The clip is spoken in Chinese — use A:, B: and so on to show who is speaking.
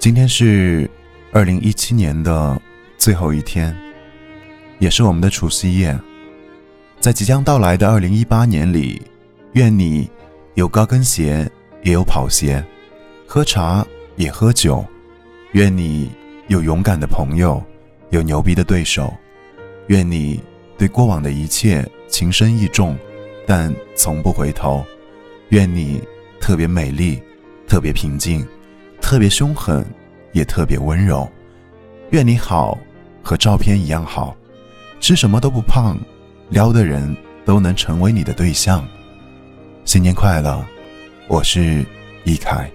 A: 今天是二零一七年的最后一天，也是我们的除夕夜。在即将到来的二零一八年里，愿你有高跟鞋，也有跑鞋，喝茶也喝酒。愿你有勇敢的朋友，有牛逼的对手。愿你对过往的一切情深意重，但从不回头。愿你特别美丽，特别平静，特别凶狠，也特别温柔。愿你好，和照片一样好，吃什么都不胖。撩的人都能成为你的对象。新年快乐，我是易凯。